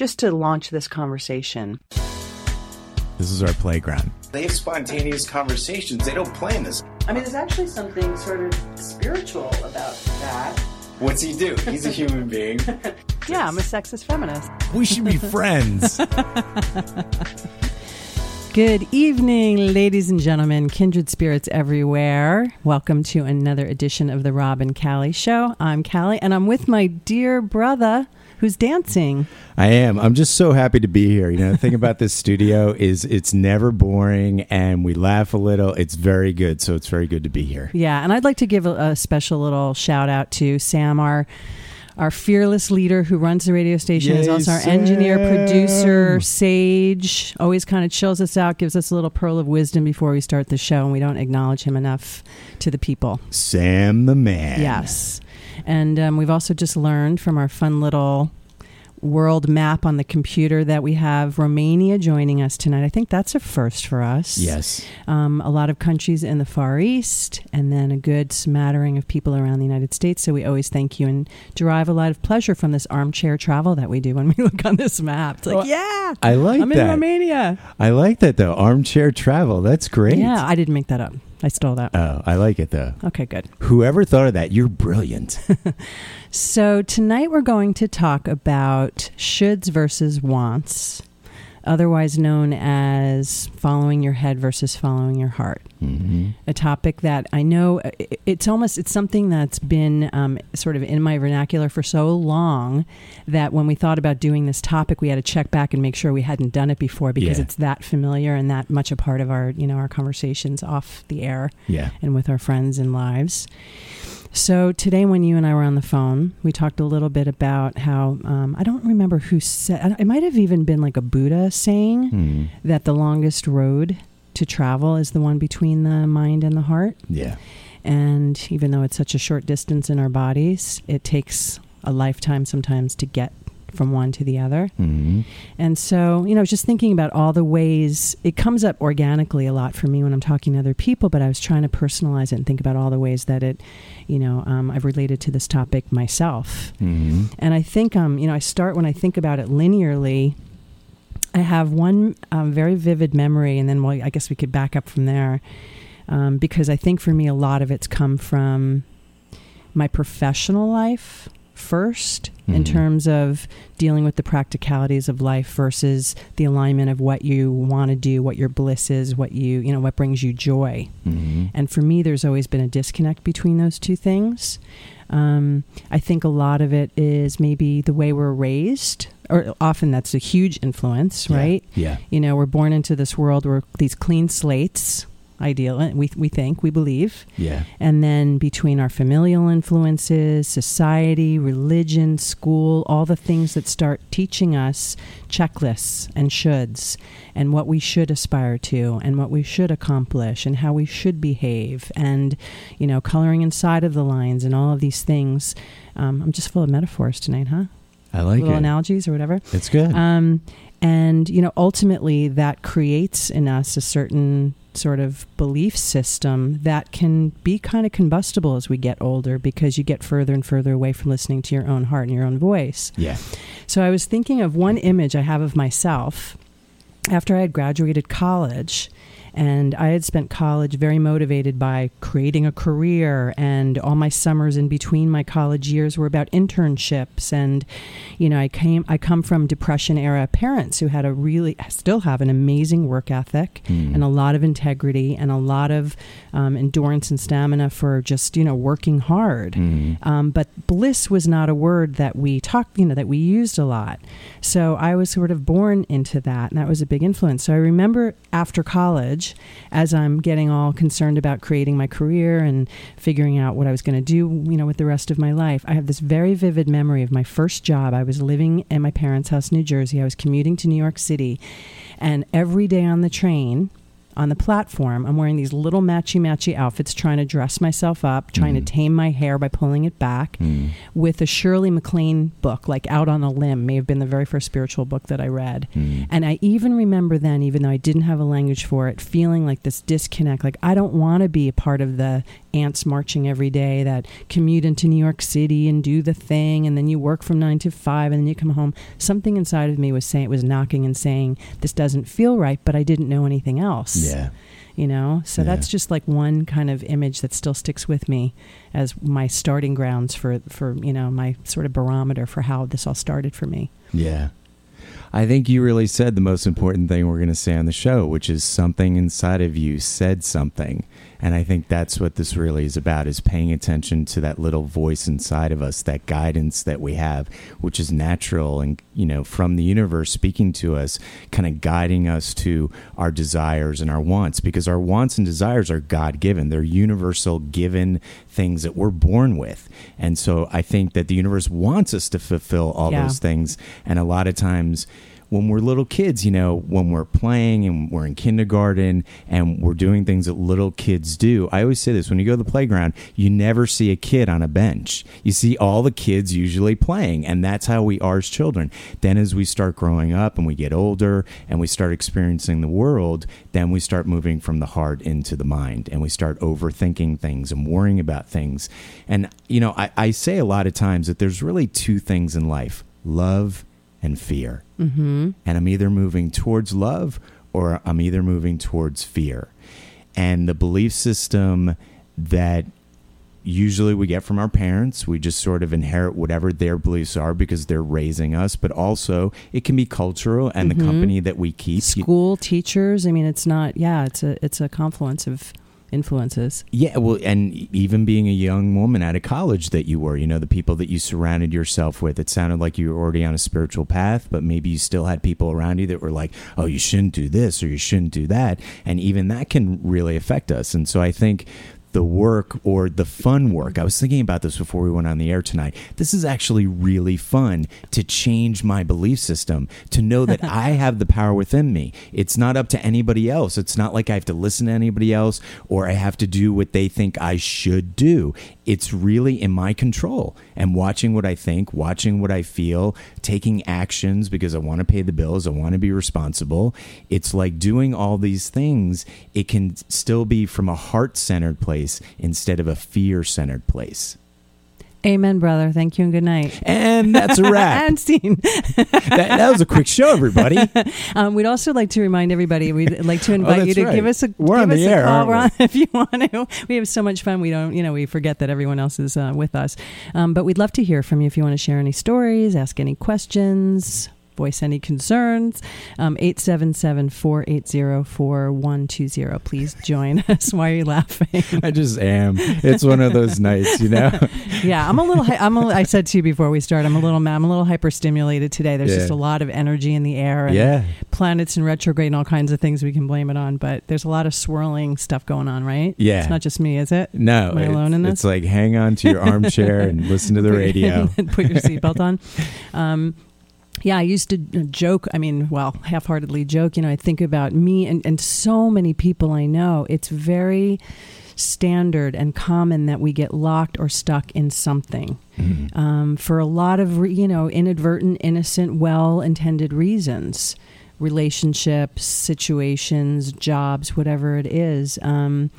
just to launch this conversation. This is our playground. They have spontaneous conversations. They don't plan this. I mean, there's actually something sort of spiritual about that. What's he do? He's a human being. Yeah, I'm a sexist feminist. We should be friends. Good evening, ladies and gentlemen, kindred spirits everywhere. Welcome to another edition of the Rob and Callie Show. I'm Callie, and I'm with my dear brother who's dancing. I am. I'm just so happy to be here. You know, the thing about this studio is it's never boring and we laugh a little. It's very good. So it's very good to be here. Yeah, and I'd like to give a, a special little shout out to Sam, our our fearless leader who runs the radio station is Yay, also our engineer, producer, sage. Always kind of chills us out, gives us a little pearl of wisdom before we start the show, and we don't acknowledge him enough to the people. Sam the man. Yes. And um, we've also just learned from our fun little world map on the computer that we have Romania joining us tonight. I think that's a first for us. Yes. Um, a lot of countries in the Far East, and then a good smattering of people around the United States. So we always thank you and derive a lot of pleasure from this armchair travel that we do when we look on this map. It's like, Well, yeah, I like I'm in. Romania. I like that though. Armchair travel. That's great. Yeah, I didn't make that up. I stole that. Oh, I like it though. Okay, good. Whoever thought of that, you're brilliant. So, tonight we're going to talk about shoulds versus wants, otherwise known as following your head versus following your heart. hmm A topic that I know uh, it's almost it's something that's been um, sort of in my vernacular for so long that when we thought about doing this topic, we had to check back and make sure we hadn't done it before because Yeah. it's that familiar and that much a part of our you know our conversations off the air Yeah. and with our friends and lives. So today, when you and I were on the phone, we talked a little bit about how um, I don't remember who said it might have even been like a Buddha saying Hmm. that the longest road to travel is the one between the mind and the heart. Yeah. And even though it's such a short distance in our bodies, it takes a lifetime sometimes to get from one to the other. hmm And so, you know, just thinking about all the ways it comes up organically a lot for me when I'm talking to other people, but I was trying to personalize it and think about all the ways that it, you know, um, I've related to this topic myself. hmm And I think, um, you know, I start when I think about it linearly. I have one um, very vivid memory, and then well, I guess we could back up from there, um, because I think for me a lot of it's come from my professional life first, in Mhm. terms of dealing with the practicalities of life versus the alignment of what you want to do, what your bliss is, what you you know what brings you joy. hmm And for me, there's always been a disconnect between those two things. Um, I think a lot of it is maybe the way we're raised, or often that's a huge influence, right? Yeah. You know, we're born into this world where these clean slates, ideal, we, we think, we believe. Yeah. And then between our familial influences, society, religion, school, all the things that start teaching us checklists and shoulds and what we should aspire to and what we should accomplish and how we should behave and, you know, coloring inside of the lines and all of these things. Um, I'm just full of metaphors tonight, huh? I like Little it. analogies or whatever. it's good. Um, and you know, ultimately, that creates in us a certain sort of belief system that can be kind of combustible as we get older because you get further and further away from listening to your own heart and your own voice. yeah. So I was thinking of one image I have of myself after I had graduated college. And I had spent college very motivated by creating a career, and all my summers in between my college years were about internships. And, you know, I came, I come from depression era parents who had a really, still have an amazing work ethic Mm. and a lot of integrity and a lot of um, endurance and stamina for just, you know, working hard. Mm. Um, but bliss was not a word that we talked, you know, that we used a lot. So I was sort of born into that, and that was a big influence. So I remember after college, as I'm getting all concerned about creating my career and figuring out what I was going to do, you know, with the rest of my life, I have this very vivid memory of my first job. I was living in my parents' house New Jersey. I was commuting to New York City, and every day on the train, on the platform. I'm wearing these little matchy matchy outfits, trying to dress myself up, trying Mm-hmm. to tame my hair by pulling it back, Mm. with a Shirley MacLaine book, like Out on a Limb, may have been the very first spiritual book that I read. Mm. And I even remember then, even though I didn't have a language for it, feeling like this disconnect. Like, I don't want to be a part of the ants marching every day that commute into New York City and do the thing, and then you work from nine to five, and then you come home. Something inside of me was saying, it was knocking and saying, this doesn't feel right, but I didn't know anything else. Yeah. You know? So Yeah. that's just like one kind of image that still sticks with me as my starting grounds for, for, you know, my sort of barometer for how this all started for me. Yeah. I think you really said the most important thing we're going to say on the show, which is something inside of you said something. And I think that's what this really is about is paying attention to that little voice inside of us, that guidance that we have, which is natural and, you know, from the universe speaking to us, kind of guiding us to our desires and our wants because our wants and desires are God given. They're universal given things that we're born with. And so I think that the universe wants us to fulfill all Yeah. those things. And a lot of times, when we're little kids, you know, when we're playing and we're in kindergarten and we're doing things that little kids do, I always say this when you go to the playground, you never see a kid on a bench. You see all the kids usually playing, and that's how we are as children. Then, as we start growing up and we get older and we start experiencing the world, then we start moving from the heart into the mind and we start overthinking things and worrying about things. And, you know, I, I say a lot of times that there's really two things in life love and fear. Mm-hmm. And I'm either moving towards love or I'm either moving towards fear. And the belief system that usually we get from our parents, we just sort of inherit whatever their beliefs are because they're raising us, but also it can be cultural and the company that we keep. School teachers. I mean, it's not. Yeah, it's a it's a confluence of influences. Yeah, well, and even being a young woman out of college that you were, you know, the people that you surrounded yourself with, it sounded like you were already on a spiritual path, but maybe you still had people around you that were like, oh, you shouldn't do this or you shouldn't do that. And even that can really affect us. And so I think the work or the fun work. I was thinking about this before we went on the air tonight. This is actually really fun to change my belief system, to know that I have the power within me. It's not up to anybody else. It's not like I have to listen to anybody else or I have to do what they think I should do. It's really in my control. And watching what I think, watching what I feel, taking actions because I want to pay the bills, I want to be responsible. It's like doing all these things. It can still be from a heart centered place instead of a fear centered place. Amen, brother. Thank you and good night. And that's a wrap. and scene. that, that was a quick show, everybody. Um, we'd also like to remind everybody. We'd like to invite Oh, you to right. give us a We're give on us the a air, call we? If you want to. We have so much fun. We don't, you know, we forget that everyone else is uh, with us. Um, but we'd love to hear from you if you want to share any stories, ask any questions. Voice any concerns. Um, 877 480 4120. Please join us. Why are you laughing? I just am. It's one of those nights, you know? yeah, I'm a little. Hi- I'm. A, I said to you before we start. I'm a little. I'm a little hyperstimulated today. There's Yeah. just a lot of energy in the air. And Yeah. planets in retrograde and all kinds of things we can blame it on. But there's a lot of swirling stuff going on, right? Yeah. It's not just me, is it? No, Am I alone in this? it's like hang on to your armchair and listen to the radio. and put your seatbelt on. Um, yeah, I used to joke. I mean, well, half-heartedly joke. You know, I think about me and, and so many people I know. It's very standard and common that we get locked or stuck in something Mm-hmm. um, for a lot of re- you know inadvertent, innocent, well-intended reasons, relationships, situations, jobs, whatever it is. Um,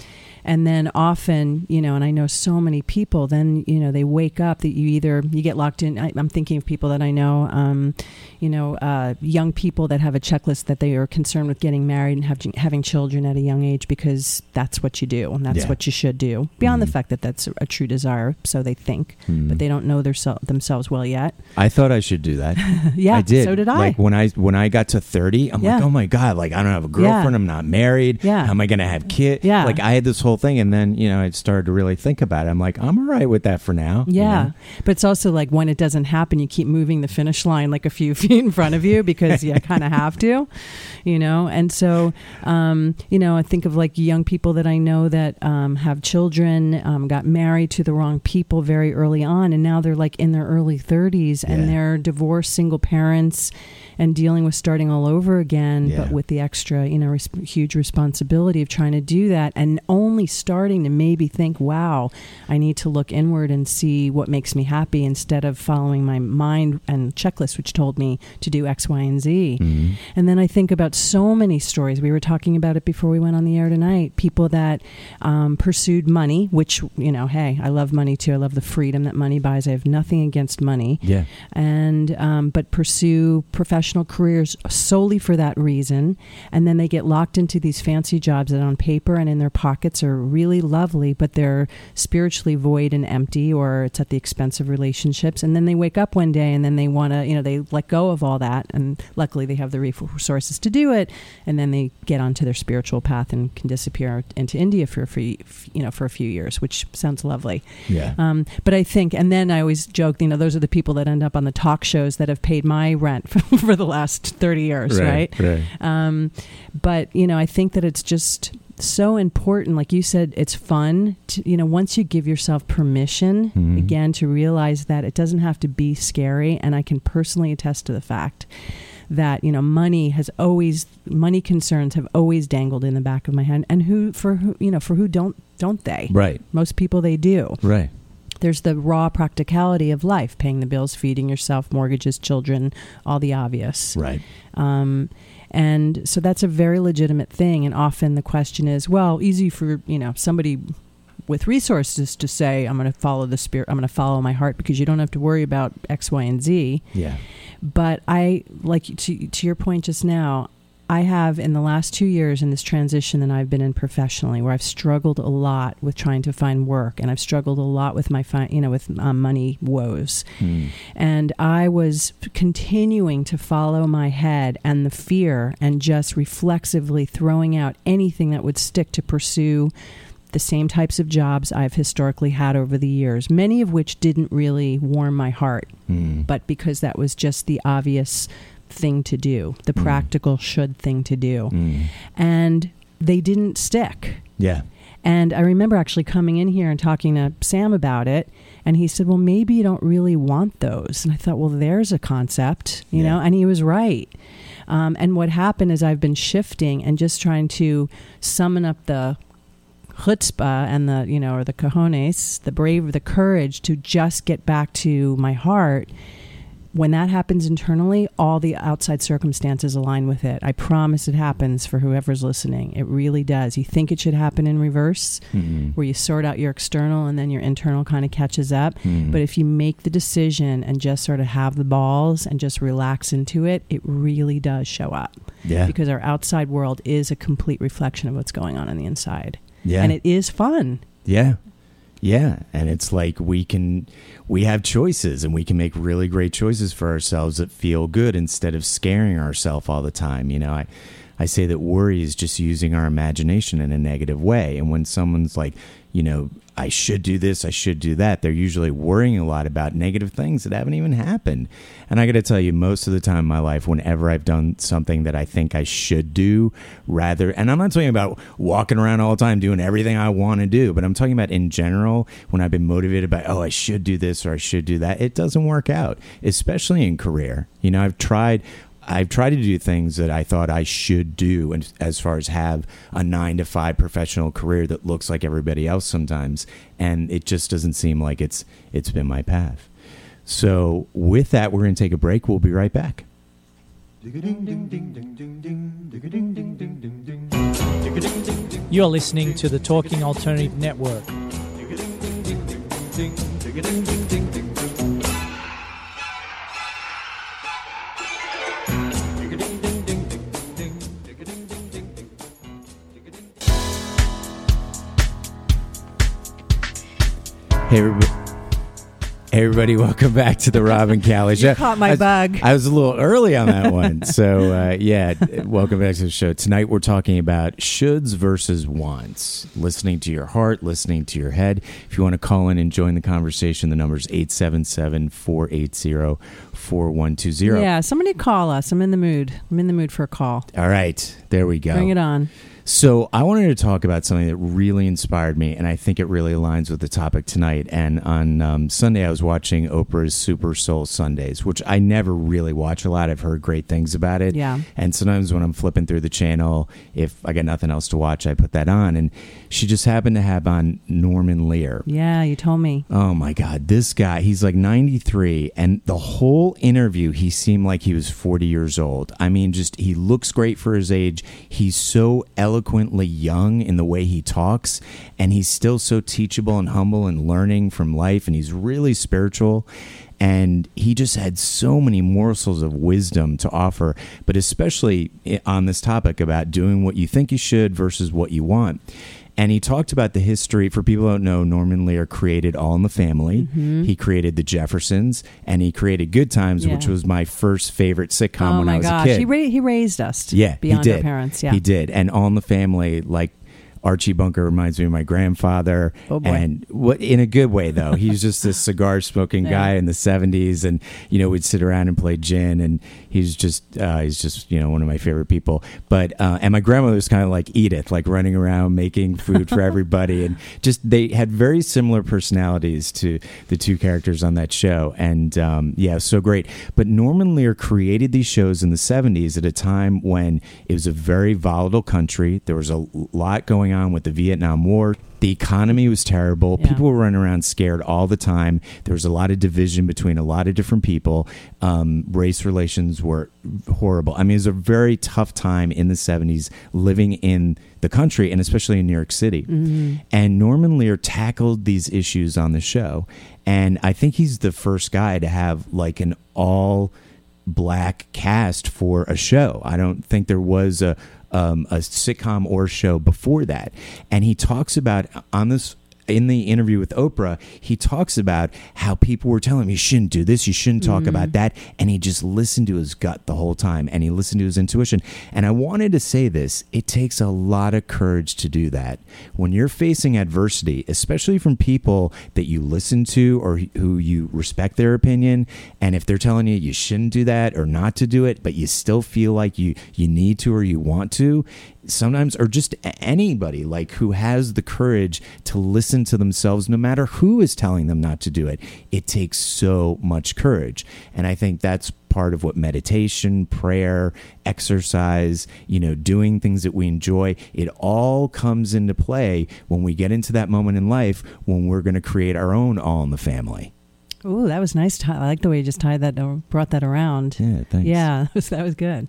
and then often, you know, and I know so many people. Then you know they wake up that you either you get locked in. I, I'm thinking of people that I know, um, you know, uh, young people that have a checklist that they are concerned with getting married and having having children at a young age because that's what you do and that's Yeah. what you should do. Beyond the Mhm. fact that that's a true desire, so they think, Mhm. but they don't know their themselves well yet. I thought I should do that. yeah, I did. So did I. Like when I when I got to thirty, I'm like, oh my god, like I don't have a girlfriend, I'm not married. Yeah. How am I gonna have kids? Yeah. Like I had this whole thing. And then, you know, I started to really think about it. I'm like, I'm all right with that for now. you Yeah. know? But it's also like when it doesn't happen, you keep moving the finish line like a few feet in front of you because you kind of have to, you know? And so, um, you know, I think of like young people that I know that um, have children, um, got married to the wrong people very early on, and now they're like in their early 30s and Yeah. they're divorced single parents and dealing with starting all over again, Yeah. but with the extra, you know, res- huge responsibility of trying to do that and only starting to maybe think, wow, I need to look inward and see what makes me happy instead of following my mind and checklist, which told me to do X, Y, and Z. Mhm. And then I think about so many stories. We were talking about it before we went on the air tonight. People that um, pursued money, which, you know, hey, I love money too. I love the freedom that money buys. I have nothing against money Yeah. and um, but pursue professional careers solely for that reason. And then they get locked into these fancy jobs that on paper and in their pockets are really lovely but they're spiritually void and empty or it's at the expense of relationships. And then they wake up one day and then they want to you know they let go of all that. And luckily they have the resources to do it. And then they get onto their spiritual path and can disappear into India for a few, you know for a few years which sounds lovely. Yeah. um, but I think, and then I always joke, you know, those are the people that end up on the talk shows that have paid my rent for the last 30 years, right? Right. Um, but, you know, I think that it's just so important. Like you said, it's fun. To, you know, once you give yourself permission, Mhm. again, to realize that it doesn't have to be scary. And I can personally attest to the fact that you know money has always money concerns have always dangled in the back of my head and who for who you know for who don't don't they Right. most people they do Right. There's the raw practicality of life paying the bills feeding yourself mortgages children all the obvious Right. um, and so that's a very legitimate thing and often the question is well easy for you know somebody with resources to say i'm going to follow the spirit i'm going to follow my heart because you don't have to worry about x y and z Yeah. but I like to to your point just now. I have in the last two years in this transition that I've been in professionally, where I've struggled a lot with trying to find work, and I've struggled a lot with my fi- you know with um, money woes, Hmm. and I was continuing to follow my head and the fear, and just reflexively throwing out anything that would stick to pursue the same types of jobs I've historically had over the years, many of which didn't really warm my heart Hmm. but because that was just the obvious thing to do, the Mm. practical should thing to do. Hmm. And they didn't stick. Yeah. And I remember actually coming in here and talking to Sam about it. And he said, Well, maybe you don't really want those. And I thought, Well, there's a concept, you Yeah. know? And he was right. Um, and what happened is I've been shifting and just trying to summon up the chutzpah and the, you know, or the cojones, the brave, the courage to just get back to my heart. When that happens internally, all the outside circumstances align with it. I promise it happens for whoever's listening. It really does. You think it should happen in reverse, Hmm. where you sort out your external and then your internal kind of catches up. Hmm. But if you make the decision and just sort of have the balls and just relax into it, it really does show up. yeah. Because our outside world is a complete reflection of what's going on on the inside. Yeah. And it is fun. Yeah. Yeah. And it's like we can, we have choices and we can make really great choices for ourselves that feel good instead of scaring ourselves all the time. You know, I, I say that worry is just using our imagination in a negative way. And when someone's like, you know, I should do this, I should do that, they're usually worrying a lot about negative things that haven't even happened. And I got to tell you, most of the time in my life, whenever I've done something that I think I should do, rather, and I'm not talking about walking around all the time doing everything I want to do, but I'm talking about in general, when I've been motivated by, oh, I should do this or I should do that, it doesn't work out, especially in career. You know, I've tried. I've tried to do things that I thought I should do, and as far as have a nine to five professional career that looks like everybody else sometimes, and it just doesn't seem like it's it's been my path. So with that, we're going to take a break. We'll be right back. You're listening to the Talking Alternative Network. Hey, everybody. Hey everybody, welcome back to the Rob and Callie Show. You caught my I, bug. I was a little early on that one, so uh, yeah. Welcome back to the show. Tonight we're talking about shoulds versus wants. Listening to your heart, listening to your head. If you want to call in and join the conversation, the number is 877-480-4120. Yeah, somebody call us. I'm in the mood. I'm in the mood for a call. All right, there we go. Bring it on. So I wanted to talk about something that really inspired me, and I think it really aligns with the topic tonight. And on um, Sunday, I was watching Oprah's Super Soul Sundays, which I never really watch a lot. I've heard great things about it. Yeah. And sometimes when I'm flipping through the channel, if I got nothing else to watch, I put that on. And she just happened to have on Norman Lear. Yeah, you told me. Oh my God, this guy, he's like 93, and the whole interview, he seemed like he was 40 years old. I mean, just he looks great for his age. He's so eloquently young in the way he talks, and he's still so teachable and humble and learning from life, and he's really spiritual. And he just had so many morsels of wisdom to offer, but especially on this topic about doing what you think you should versus what you want. And he talked about the history. For people who don't know, Norman Lear created All in the Family. Mm-hmm. He created The Jeffersons, and he created Good Times, which was my first favorite sitcom oh when my I was gosh, a kid. he ra- he raised us. yeah, beyond he did. our parents. Yeah, he did. And All in the Family, like Archie Bunker, reminds me of my grandfather. Oh, boy. And what in a good way though. He's just this cigar smoking guy in the '70s, and you know we'd sit around and play gin, and he's just uh, he's just you know one of my favorite people. But uh, and my grandmother was kind of like Edith, like running around making food for everybody, and just they had very similar personalities to the two characters on that show, and um, yeah, so great. But Norman Lear created these shows in the '70s at a time when it was a very volatile country. There was a lot going on with the Vietnam War. The economy was terrible. Yeah. People were running around scared all the time. There was a lot of division between a lot of different people. Um, race relations were horrible. I mean, it was a very tough time in the 70s living in the country and especially in New York City. And Norman Lear tackled these issues on the show. And I think he's the first guy to have like an all black cast for a show. I don't think there was a um, a sitcom or show before that. And he talks about on this in the interview with Oprah, he talks about how people were telling him you shouldn't do this, you shouldn't talk about mm. that, and he just listened to his gut the whole time and he listened to his intuition. And I wanted to say this, it takes a lot of courage to do that. When you're facing adversity, especially from people that you listen to or who you respect their opinion, and if they're telling you you shouldn't do that or not to do it, but you still feel like you you need to or you want to, sometimes or just anybody like who has the courage to listen to themselves no matter who is telling them not to do it it takes so much courage. And i think that's part of what meditation prayer exercise you know doing things that we enjoy it all comes into play when we get into that moment in life when we're going to create our own all in the family Ooh, that was nice. I like the way you just tied that, brought that around. yeah thanks Yeah, that was, that was good.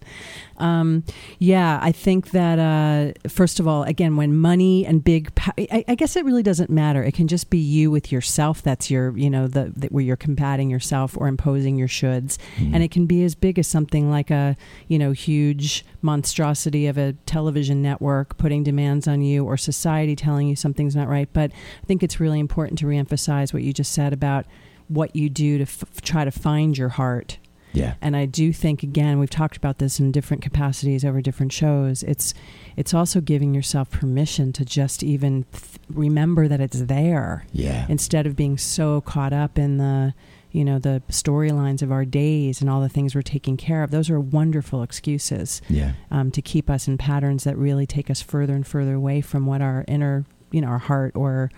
Um, yeah, I think that uh, first of all, again, when money and big, pa- I, I guess it really doesn't matter. It can just be you with yourself. That's your, you know, the, the where you're combating yourself or imposing your shoulds, Mm-hmm. and it can be as big as something like a, you know, huge monstrosity of a television network putting demands on you or society telling you something's not right. But I think it's really important to reemphasize what you just said about what you do to f- try to find your heart. Yeah. And I do think again we've talked about this in different capacities over different shows. It's it's also giving yourself permission to just even th- remember that it's there. Yeah. Instead of being so caught up in the you know the storylines of our days and all the things we're taking care of. Those are wonderful excuses yeah. um, to keep us in patterns that really take us further and further away from what our inner you know our heart or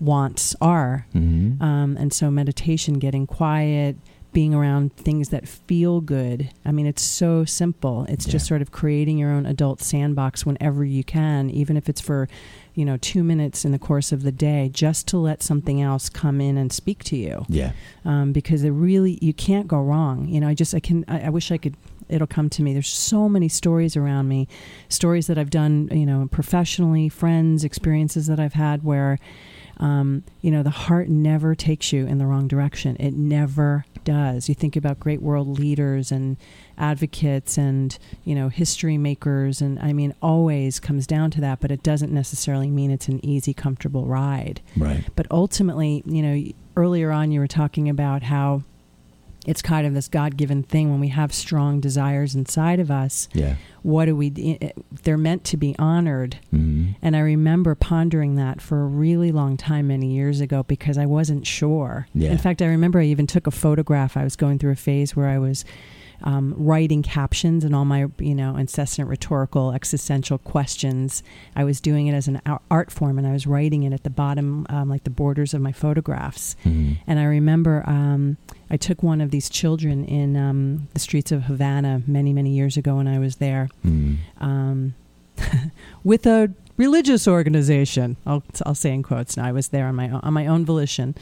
wants are. hmm Um, and so meditation, getting quiet, being around things that feel good. I mean, it's so simple. It's just sort of creating your own adult sandbox whenever you can, even if it's for, you know, two minutes in the course of the day, just to let something else come in and speak to you. yeah Um, because it really, you can't go wrong. You know, I just, I can, I, I wish I could. It'll come to me. There's so many stories around me, stories that I've done, you know, professionally, friends, experiences that I've had where um, you know, the heart never takes you in the wrong direction. It never does. You think about great world leaders and advocates and, you know, history makers. And I mean, always comes down to that, but it doesn't necessarily mean it's an easy, comfortable ride. right But ultimately, you know, earlier on you were talking about how it's kind of this God-given thing when we have strong desires inside of us. Yeah. What do we? eh, They're meant to be honored. hmm And I remember pondering that for a really long time many years ago because I wasn't sure. Yeah. In fact, I remember I even took a photograph. I was going through a phase where I was um, writing captions and all my, you know, incessant rhetorical existential questions. I was doing it as an art form and I was writing it at the bottom, um, like the borders of my photographs. hmm And I remember um, I took one of these children in um, the streets of Havana many, many years ago when I was there hmm um, with a religious organization. I'll, I'll say in quotes. Now I was there on my own, on my own volition,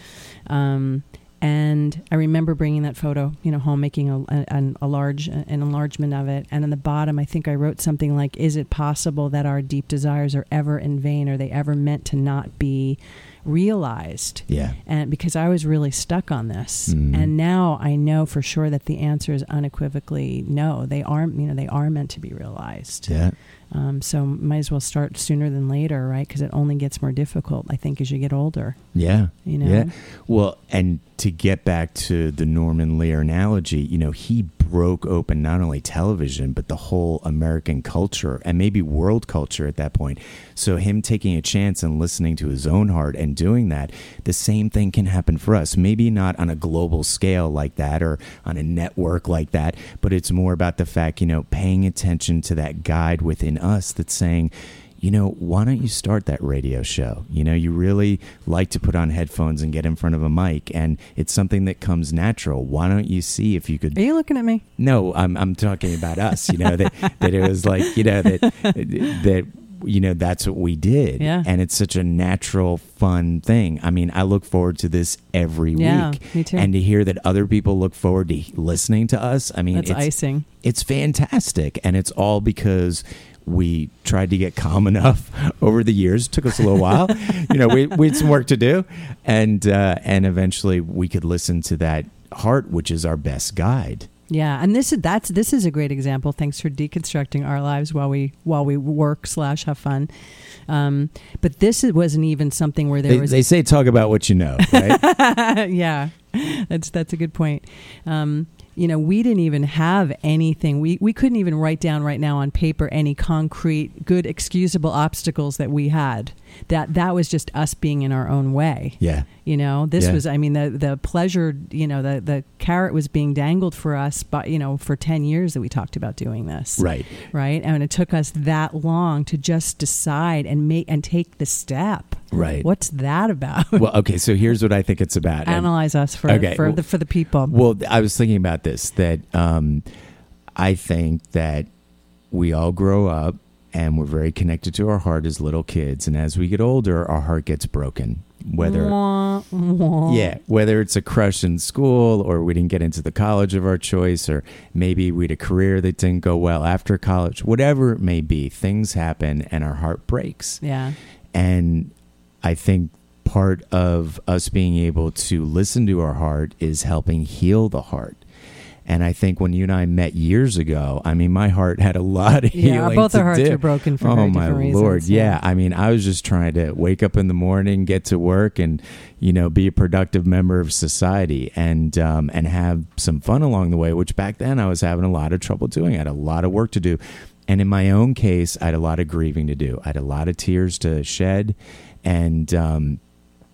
um, and I remember bringing that photo, you know, home, making a, a, a large an enlargement of it, and on the bottom, I think I wrote something like, "Is it possible that our deep desires are ever in vain? Are they ever meant to not be realized?" Yeah. and because I was really stuck on this, Mhm. and now I know for sure that the answer is unequivocally no. They are, you know, they are meant to be realized. Yeah. Um, so might as well start sooner than later, right? Because it only gets more difficult, I think, as you get older. Yeah. You know? Yeah. Well, and to get back to the Norman Lear analogy, you know, he broke open not only television, but the whole American culture and maybe world culture at that point. So, him taking a chance and listening to his own heart and doing that, the same thing can happen for us. Maybe not on a global scale like that or on a network like that, but it's more about the fact, you know, paying attention to that guide within us that's saying, you know, why don't you start that radio show? You know, you really like to put on headphones and get in front of a mic, and it's something that comes natural. Why don't you see if you could? Are you looking at me? No, I'm I'm talking about us. You know that that it was like you know that that you know that's what we did, Yeah. and it's such a natural, fun thing. I mean, I look forward to this every Yeah, week, me too. and to hear that other people look forward to listening to us. I mean, That's it's, icing. it's fantastic and it's all because we tried to get calm enough over the years. It took us a little while. you know, we, we had some work to do, and uh, and eventually we could listen to that heart, which is our best guide. Yeah, and this is that's this is a great example. Thanks for deconstructing our lives while we while we work slash have fun. Um, but this wasn't even something where there They, was they say talk about what you know, right? yeah, that's that's a good point. Um, you know, we didn't even have anything. We we couldn't even write down right now on paper any concrete, good, excusable obstacles that we had. That that was just us being in our own way. yeah, You know, this Yeah. was. I mean, the the pleasure. You know, the the carrot was being dangled for us, but you know, for ten years that we talked about doing this right. right? And it took us that long to just decide and make and take the step. Right. What's that about? Well, okay. So here's what I think it's about. And- Analyze us for Okay, for well- the for the people. Well, I was thinking about this that um, I think that we all grow up and we're very connected to our heart as little kids, and as we get older, our heart gets broken. Whether Wah, wah. yeah, whether it's a crush in school or we didn't get into the college of our choice or maybe we had a career that didn't go well after college, whatever it may be, things happen and our heart breaks. yeah, And I think part of us being able to listen to our heart is helping heal the heart. And I think when you and I met years ago, I mean, my heart had a lot of Yeah, healing. both to our hearts do. are broken for oh my lord, reasons, yeah. yeah. I mean, I was just trying to wake up in the morning, get to work, and you know, be a productive member of society, and um, and have some fun along the way. Which back then I was having a lot of trouble doing. I had a lot of work to do, and in my own case, I had a lot of grieving to do. I had a lot of tears to shed, and um,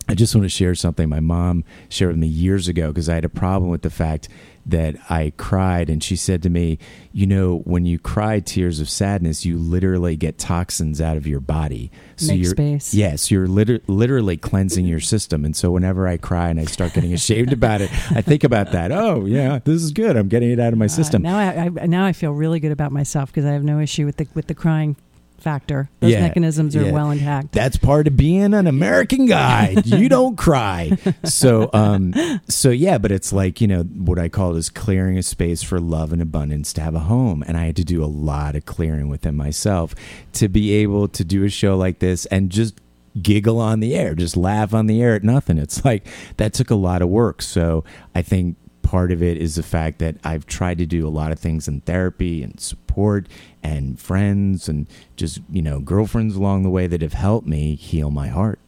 I just want to share something my mom shared with me years ago because I had a problem with the fact that I cried. And she said to me, You know, when you cry tears of sadness, you literally get toxins out of your body. So Make you're, space. Yes, you're liter- literally cleansing your system. And so whenever I cry and I start getting ashamed about it, I think about that. Oh, yeah, this is good. I'm getting it out of my Uh, system. now I, I now I feel really good about myself because I have no issue with the with the crying factor. Those Yeah, mechanisms are yeah. well intact. That's part of being an American guy. you don't cry. So, um, so yeah, but it's like you know what I call is clearing a space for love and abundance to have a home, and I had to do a lot of clearing within myself to be able to do a show like this and just giggle on the air, just laugh on the air at nothing. It's like that took a lot of work. So I think part of it is the fact that I've tried to do a lot of things in therapy and support and friends and just, you know, girlfriends along the way that have helped me heal my heart.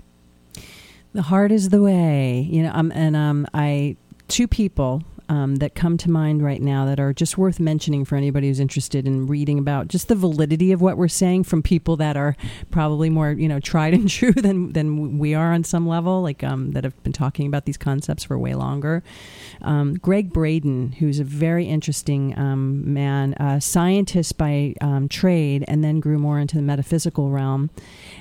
The heart is the way, you know. Um, and um, I two people um, that come to mind right now that are just worth mentioning for anybody who's interested in reading about just the validity of what we're saying from people that are probably more you know tried and true than than we are on some level, like um, that have been talking about these concepts for way longer. Um, Gregg Braden, who's a very interesting um, man, a scientist by um, trade, and then grew more into the metaphysical realm,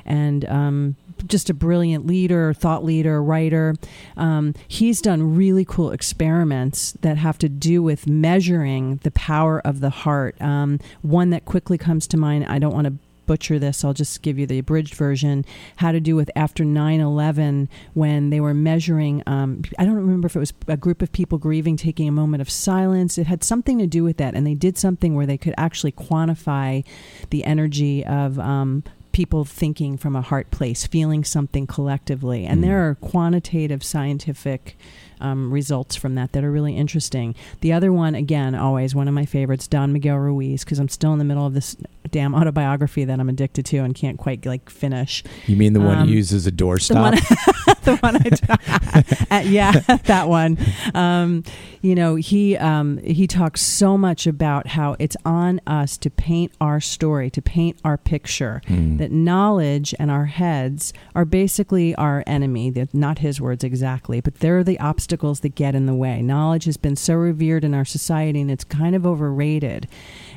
and um, just a brilliant leader, thought leader, writer. Um, he's done really cool experiments that have to do with measuring the power of the heart. Um, one that quickly comes to mind, I don't want to butcher this, I'll just give you the abridged version, had to do with after 9 11 when they were measuring. Um, I don't remember if it was a group of people grieving, taking a moment of silence. It had something to do with that. And they did something where they could actually quantify the energy of um, people thinking from a heart place, feeling something collectively. And Mm. there are quantitative scientific um, results from that that are really interesting. The other one, again, always one of my favorites, Don Miguel Ruiz, because I'm still in the middle of this damn autobiography that I'm addicted to and can't quite like finish. You mean the one Um, you use as a The doorstop? the one I, uh, yeah, that one. Um, you know, he um, he talks so much about how it's on us to paint our story, to paint our picture. Hmm. That knowledge and our heads are basically our enemy. They're not his words exactly, but they're the obstacles that get in the way. Knowledge has been so revered in our society, and it's kind of overrated.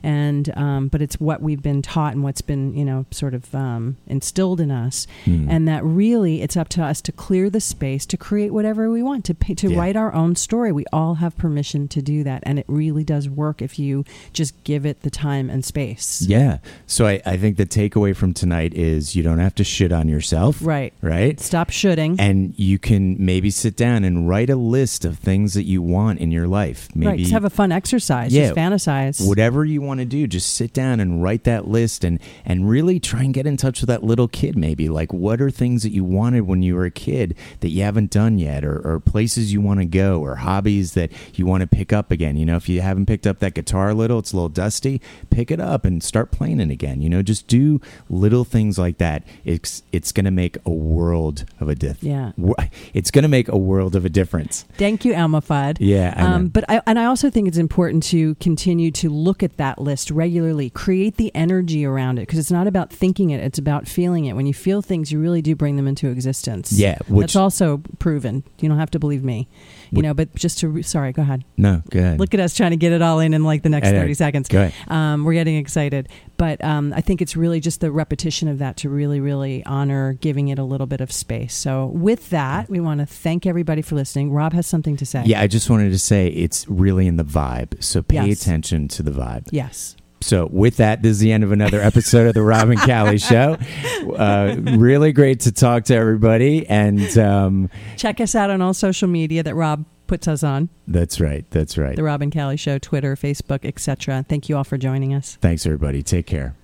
And um, but it's what we've been taught and what's been you know sort of um, instilled in us Hmm. and that really it's up to us to clear the space to create whatever we want to to Yeah. write our own story we all have permission to do that and it really does work if you just give it the time and space Yeah. So I, I think the takeaway from tonight is you don't have to shit on yourself. right Right. stop shooting And you can maybe sit down and write a list of things that you want in your life. Maybe right just have a fun exercise Yeah. just fantasize whatever you want to do just sit down and write that list and and really try and get in touch with that little kid maybe like what are things that you wanted when you were a kid that you haven't done yet or, or places you want to go or hobbies that you want to pick up again you know if you haven't picked up that guitar a little it's a little dusty pick it up and start playing it again you know just do little things like that it's it's going to make a world of a difference. Yeah. it's going to make a world of a difference thank you Elmer Fudd yeah I. Um, but I, and I also think it's important to continue to look at that list regularly, create the energy around it, because it's not about thinking it; it's about feeling it. When you feel things, you really do bring them into existence. Yeah, which- that's also proven. You don't have to believe me, you know. But just to re- sorry, go ahead. no go ahead Look at us trying to get it all in in like the next I know. thirty seconds. go ahead Um, we're getting excited, but um, I think it's really just the repetition of that to really, really honor giving it a little bit of space. So, with that, we want to thank everybody for listening. Rob has something to say. Yeah, I just wanted to say it's really in the vibe. So pay Yes. attention to the vibe. Yes. So with that, this is the end of another episode of the Rob and Callie Show. Uh, really great to talk to everybody, and um, Check us out on all social media that Rob puts us on. that's right. That's right. The Rob and Callie Show, Twitter, Facebook, etc. Thank you all for joining us. Thanks, everybody. Take care.